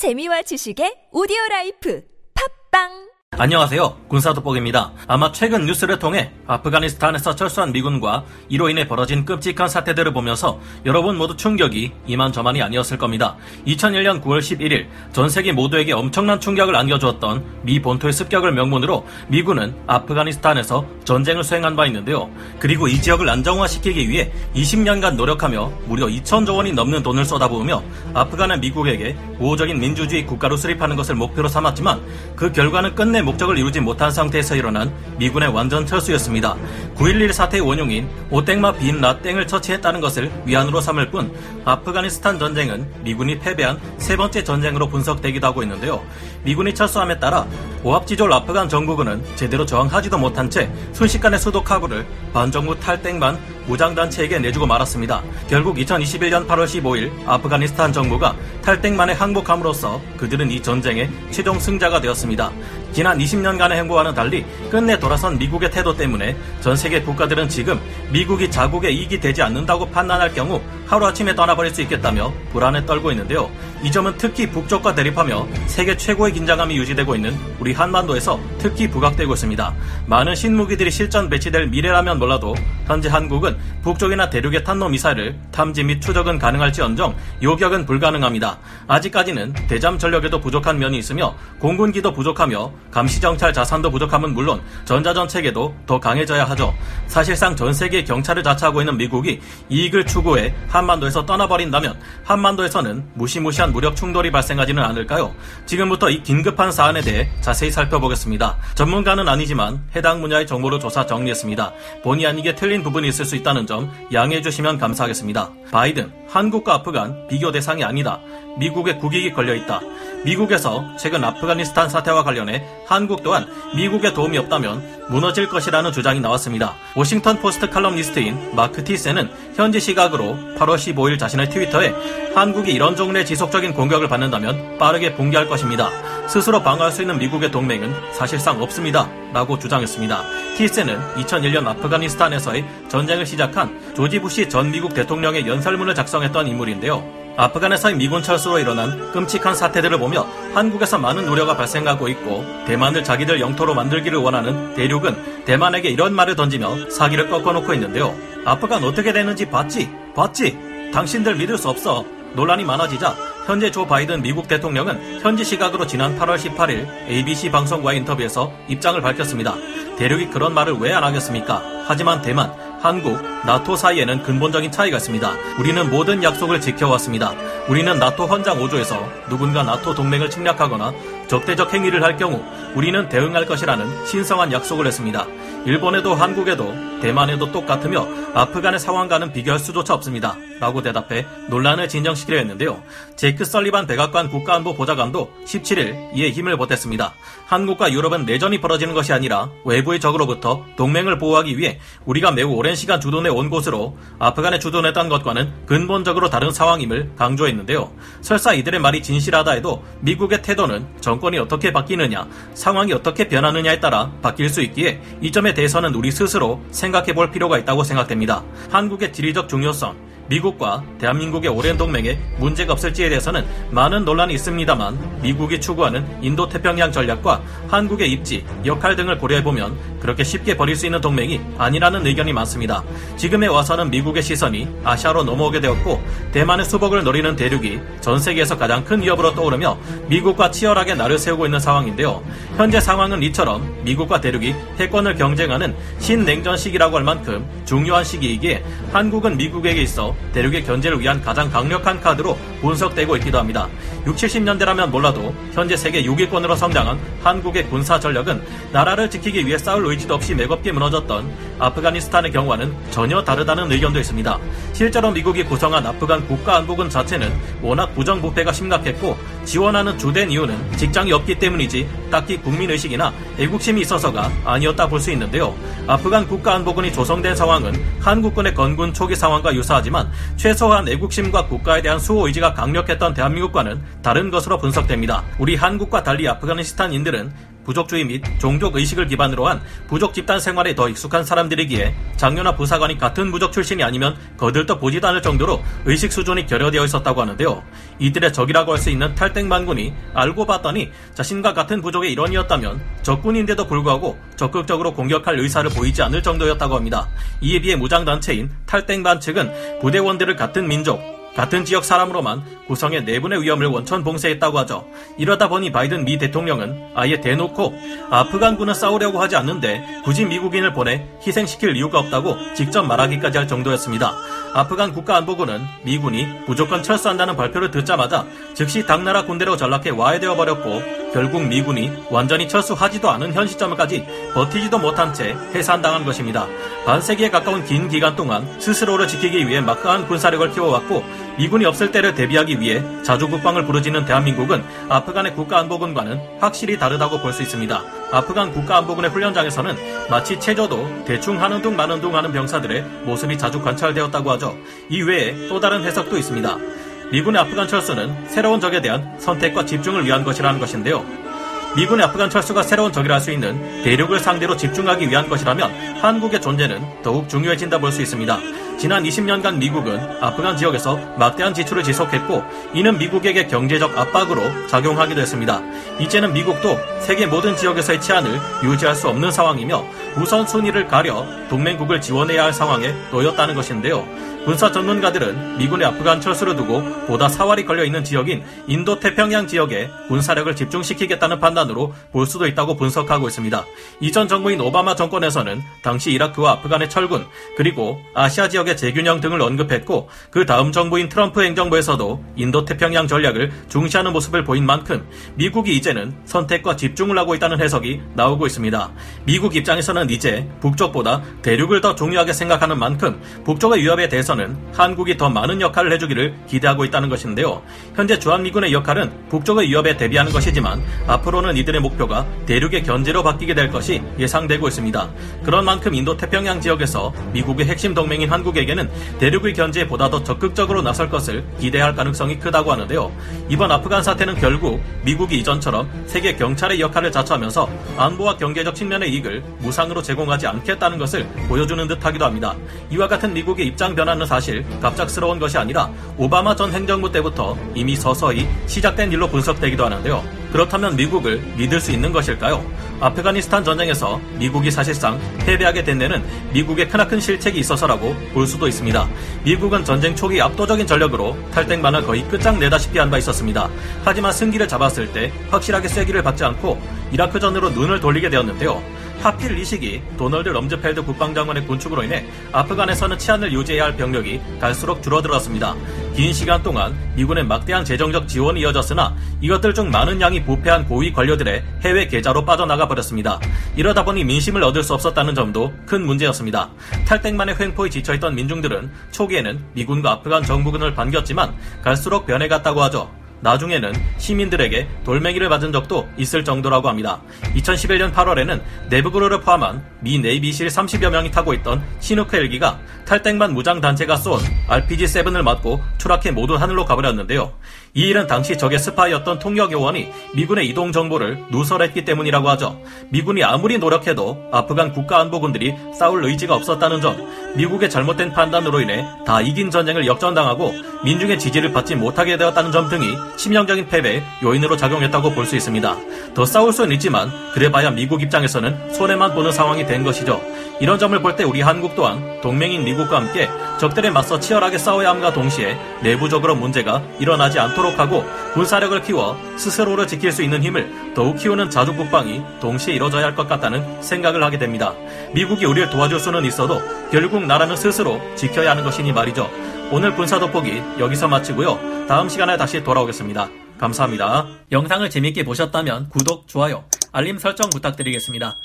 재미와 지식의 오디오 라이프. 팟빵 안녕하세요. 군사돋보기입니다. 아마 최근 뉴스를 통해 아프가니스탄에서 철수한 미군과 이로 인해 벌어진 끔찍한 사태들을 보면서 여러분 모두 충격이 이만저만이 아니었을 겁니다. 2001년 9월 11일 전 세계 모두에게 엄청난 충격을 안겨주었던 미 본토의 습격을 명분으로 미군은 아프가니스탄에서 전쟁을 수행한 바 있는데요. 그리고 이 지역을 안정화시키기 위해 20년간 노력하며 무려 2천조 원이 넘는 돈을 쏟아부으며 아프간은 미국에게 우호적인 민주주의 국가로 수립하는 것을 목표로 삼았지만 그 결과는 끝내 목적을 이루지 못한 상태에서 일어난 미군의 완전 철수였습니다. 9.11 사태의 원흉인 오땡마 빈 라땡을 처치했다는 것을 위안으로 삼을 뿐 아프가니스탄 전쟁은 미군이 패배한 세 번째 전쟁으로 분석되기도 하고 있는데요. 미군이 철수함에 따라 오합지졸 아프간 정부군은 제대로 저항하지도 못한 채 순식간에 수도 카불을 반정부 탈땡만 무장단체에게 내주고 말았습니다. 결국 2021년 8월 15일 아프가니스탄 정부가 탈땡만에 항복함으로써 그들은 이 전쟁의 최종 승자가 되었습니다. 지난 20년간의 행보와는 달리 끝내 돌아선 미국의 태도 때문에 전 세계 국가들은 지금 미국이 자국의 이익이 되지 않는다고 판단할 경우 하루아침에 떠나버릴 수 있겠다며 불안에 떨고 있는데요. 이 점은 특히 북쪽과 대립하며 세계 최고의 긴장감이 유지되고 있는 우리 한반도에서 특히 부각되고 있습니다. 많은 신무기들이 실전 배치될 미래라면 몰라도 현재 한국은 북쪽이나 대륙의 탄도미사일을 탐지 및 추적은 가능할지언정 요격은 불가능합니다. 아직까지는 대잠 전력에도 부족한 면이 있으며 공군기도 부족하며 감시정찰 자산도 부족함은 물론 전자전 체계도 더 강해져야 하죠. 사실상 전 세계 경찰을 자처하고 있는 미국이 이익을 추구해 한반도에서 떠나버린다면 한반도에서는 무시무시한 무력 충돌이 발생하지는 않을까요? 지금부터 이 긴급한 사안에 대해 자세히 살펴보겠습니다. 전문가는 아니지만 해당 분야의 정보를 조사 정리했습니다. 본의 아니게 틀린 부분이 있을 수 있다는 점 양해해 주시면 감사하겠습니다. 바이든, 한국과 아프간 비교 대상이 아니다. 미국의 국익이 걸려 있다. 미국에서 최근 아프가니스탄 사태와 관련해 한국 또한 미국의 도움이 없다면 무너질 것이라는 주장이 나왔습니다. 워싱턴 포스트 칼럼니스트인 마크 티세는 현지 시각으로 8월 15일 자신의 트위터에 한국이 이런 종류의 지속적인 공격을 받는다면 빠르게 붕괴할 것입니다. 스스로 방어할 수 있는 미국의 동맹은 사실상 없습니다. 라고 주장했습니다. 티세는 2001년 아프가니스탄에서의 전쟁을 시작한 조지 부시 전 미국 대통령의 연설문을 작성했던 인물인데요. 아프간에서의 미군 철수로 일어난 끔찍한 사태들을 보며 한국에서 많은 우려가 발생하고 있고 대만을 자기들 영토로 만들기를 원하는 대륙은 대만에게 이런 말을 던지며 사기를 꺾어놓고 있는데요. 아프간 어떻게 되는지 봤지? 봤지? 당신들 믿을 수 없어. 논란이 많아지자 현재 조 바이든 미국 대통령은 현지 시각으로 지난 8월 18일 ABC 방송과의 인터뷰에서 입장을 밝혔습니다. 대륙이 그런 말을 왜 안 하겠습니까? 하지만 대만, 한국, 나토 사이에는 근본적인 차이가 있습니다. 우리는 모든 약속을 지켜왔습니다. 우리는 나토 헌장 5조에서 누군가 나토 동맹을 침략하거나 적대적 행위를 할 경우 우리는 대응할 것이라는 신성한 약속을 했습니다. 일본에도 한국에도 대만에도 똑같으며 아프간의 상황과는 비교할 수조차 없습니다. 라고 대답해 논란을 진정시키려 했는데요. 제이크 설리반 백악관 국가안보 보좌관도 17일 이에 힘을 보탰습니다. 한국과 유럽은 내전이 벌어지는 것이 아니라 외부의 적으로부터 동맹을 보호하기 위해 우리가 매우 오랜 시간 주둔해 온 곳으로 아프간에 주둔했던 것과는 근본적으로 다른 상황임을 강조했는데요. 설사 이들의 말이 진실하다 해도 미국의 태도는 정권이 어떻게 바뀌느냐, 상황이 어떻게 변하느냐에 따라 바뀔 수 있기에 이 점에 대해서는 우리 스스로 생 각해 볼 필요가 있다고 생각됩니다. 한국의 지리적 중요성, 미국과 대한민국의 오랜 동맹에 문제가 없을지에 대해서는 많은 논란이 있습니다만 미국이 추구하는 인도 태평양 전략과 한국의 입지, 역할 등을 고려해보면 그렇게 쉽게 버릴 수 있는 동맹이 아니라는 의견이 많습니다. 지금에 와서는 미국의 시선이 아시아로 넘어오게 되었고 대만의 수복을 노리는 대륙이 전 세계에서 가장 큰 위협으로 떠오르며 미국과 치열하게 나를 세우고 있는 상황인데요. 현재 상황은 이처럼 미국과 대륙이 패권을 경쟁하는 신냉전 시기라고 할 만큼 중요한 시기이기에 한국은 미국에게 있어 대륙의 견제를 위한 가장 강력한 카드로 분석되고 있기도 합니다. 60, 70년대라면 몰라도 현재 세계 6위권으로 성장한 한국의 군사 전력은 나라를 지키기 위해 싸울 의지도 없이 매겁게 무너졌던 아프가니스탄의 경우와는 전혀 다르다는 의견도 있습니다. 실제로 미국이 구성한 아프간 국가안보군 자체는 워낙 부정부패가 심각했고 지원하는 주된 이유는 직장이 없기 때문이지 딱히 국민의식이나 애국심이 있어서가 아니었다 볼 수 있는데요. 아프간 국가안보군이 조성된 상황은 한국군의 건군 초기 상황과 유사하지만 최소한 애국심과 국가에 대한 수호 의지가 강력했던 대한민국과는 다른 것으로 분석됩니다. 우리 한국과 달리 아프가니스탄인들은 부족주의 및 종족 의식을 기반으로 한 부족 집단 생활에 더 익숙한 사람들이기에 장녀나 부사관이 같은 부족 출신이 아니면 거들떠 보지도 않을 정도로 의식 수준이 결여되어 있었다고 하는데요. 이들의 적이라고 할 수 있는 탈땡반군이 알고 봤더니 자신과 같은 부족의 일원이었다면 적군인데도 불구하고 적극적으로 공격할 의사를 보이지 않을 정도였다고 합니다. 이에 비해 무장단체인 탈땡반 측은 부대원들을 같은 민족, 같은 지역 사람으로만 구성의 내분의 위험을 원천 봉쇄했다고 하죠. 이러다 보니 바이든 미 대통령은 아예 대놓고 아프간군은 싸우려고 하지 않는데 굳이 미국인을 보내 희생시킬 이유가 없다고 직접 말하기까지 할 정도였습니다. 아프간 국가안보군은 미군이 무조건 철수한다는 발표를 듣자마자 즉시 당나라 군대로 전락해 와해되어 버렸고 결국 미군이 완전히 철수하지도 않은 현 시점까지 버티지도 못한 채 해산당한 것입니다. 반세기에 가까운 긴 기간 동안 스스로를 지키기 위해 막강한 군사력을 키워왔고 미군이 없을 때를 대비하기 위해 자주 국방을 부르짖는 대한민국은 아프간의 국가안보군과는 확실히 다르다고 볼 수 있습니다. 아프간 국가안보군의 훈련장에서는 마치 체조도 대충 하는 둥 마는 둥 하는 병사들의 모습이 자주 관찰되었다고 하죠. 이외에 또 다른 해석도 있습니다. 미군의 아프간 철수는 새로운 적에 대한 선택과 집중을 위한 것이라는 것인데요. 미군의 아프간 철수가 새로운 적이라 할 수 있는 대륙을 상대로 집중하기 위한 것이라면 한국의 존재는 더욱 중요해진다 볼 수 있습니다. 지난 20년간 미국은 아프간 지역에서 막대한 지출을 지속했고 이는 미국에게 경제적 압박으로 작용하기도 했습니다. 이제는 미국도 세계 모든 지역에서의 치안을 유지할 수 없는 상황이며 우선순위를 가려 동맹국을 지원해야 할 상황에 놓였다는 것인데요. 군사 전문가들은 미군의 아프간 철수를 두고 보다 사활이 걸려 있는 지역인 인도 태평양 지역에 군사력을 집중시키겠다는 판단으로 볼 수도 있다고 분석하고 있습니다. 이전 정부인 오바마 정권에서는 당시 이라크와 아프간의 철군 그리고 아시아 지역의 재균형 등을 언급했고 그 다음 정부인 트럼프 행정부에서도 인도 태평양 전략을 중시하는 모습을 보인 만큼 미국이 이제는 선택과 집중을 하고 있다는 해석이 나오고 있습니다. 미국 입장에서는 이제 북쪽보다 대륙을 더 중요하게 생각하는 만큼 북쪽의 위협에 대해서 전에서는 한국이 더 많은 역할을 해주기를 기대하고 있다는 것인데요. 현재 주한미군의 역할은 북쪽의 위협에 대비하는 것이지만 앞으로는 이들의 목표가 대륙의 견제로 바뀌게 될 것이 예상되고 있습니다. 그런 만큼 인도 태평양 지역에서 미국의 핵심 동맹인 한국에게는 대륙의 견제에 보다 더 적극적으로 나설 것을 기대할 가능성이 크다고 하는데요. 이번 아프간 사태는 결국 미국이 이전처럼 세계 경찰의 역할을 자처하면서 안보와 경제적 측면의 이익을 무상으로 제공하지 않겠다는 것을 보여주는 듯하기도 합니다. 이와 같은 미국의 입장 변화는 있다는 사실 갑작스러운 것이 아니라 오바마 전 행정부 때부터 이미 서서히 시작된 일로 분석되기도 하는데요. 그렇다면 미국을 믿을 수 있는 것일까요? 아프가니스탄 전쟁에서 미국이 사실상 패배하게 된 데는 미국의 크나큰 실책이 있어서라고 볼 수도 있습니다. 미국은 전쟁 초기 압도적인 전력으로 탈땡만을 거의 끝장내다시피 한 바 있었습니다. 하지만 승기를 잡았을 때 확실하게 쐐기를 받지 않고 이라크전으로 눈을 돌리게 되었는데요. 하필 이 시기 도널드 럼즈펠드 국방장관의 군축으로 인해 아프간에서는 치안을 유지해야 할 병력이 갈수록 줄어들었습니다. 긴 시간 동안 미군의 막대한 재정적 지원이 이어졌으나 이것들 중 많은 양이 부패한 고위 관료들의 해외 계좌로 빠져나가 버렸습니다. 이러다 보니 민심을 얻을 수 없었다는 점도 큰 문제였습니다. 탈땡만의 횡포에 지쳐있던 민중들은 초기에는 미군과 아프간 정부군을 반겼지만 갈수록 변해갔다고 하죠. 나중에는 시민들에게 돌멩이를 맞은 적도 있을 정도라고 합니다. 2011년 8월에는 내부그루를 포함한 미 네이비실 30여 명이 타고 있던 시누크 헬기가 탈땡만 무장단체가 쏜 RPG-7을 맞고 추락해 모두 하늘로 가버렸는데요. 이 일은 당시 적의 스파이였던 통역요원이 미군의 이동 정보를 누설했기 때문이라고 하죠. 미군이 아무리 노력해도 아프간 국가안보군들이 싸울 의지가 없었다는 점, 미국의 잘못된 판단으로 인해 다 이긴 전쟁을 역전당하고 민중의 지지를 받지 못하게 되었다는 점 등이 치명적인 패배의 요인으로 작용했다고 볼 수 있습니다. 더 싸울 수는 있지만 그래봐야 미국 입장에서는 손해만 보는 상황이 된 것이죠. 이런 점을 볼 때 우리 한국 또한 동맹인 미국과 함께 적들에 맞서 치열하게 싸워야 함과 동시에 내부적으로 문제가 일어나지 않도록 하고 군사력을 키워 스스로를 지킬 수 있는 힘을 더욱 키우는 자주 국방이 동시에 이뤄져야 할 것 같다는 생각을 하게 됩니다. 미국이 우리를 도와줄 수는 있어도 결국 나라는 스스로 지켜야 하는 것이니 말이죠. 오늘 군사 돋보기 여기서 마치고요. 다음 시간에 다시 돌아오겠습니다. 감사합니다. 영상을 재밌게 보셨다면 구독, 좋아요, 알림 설정 부탁드리겠습니다.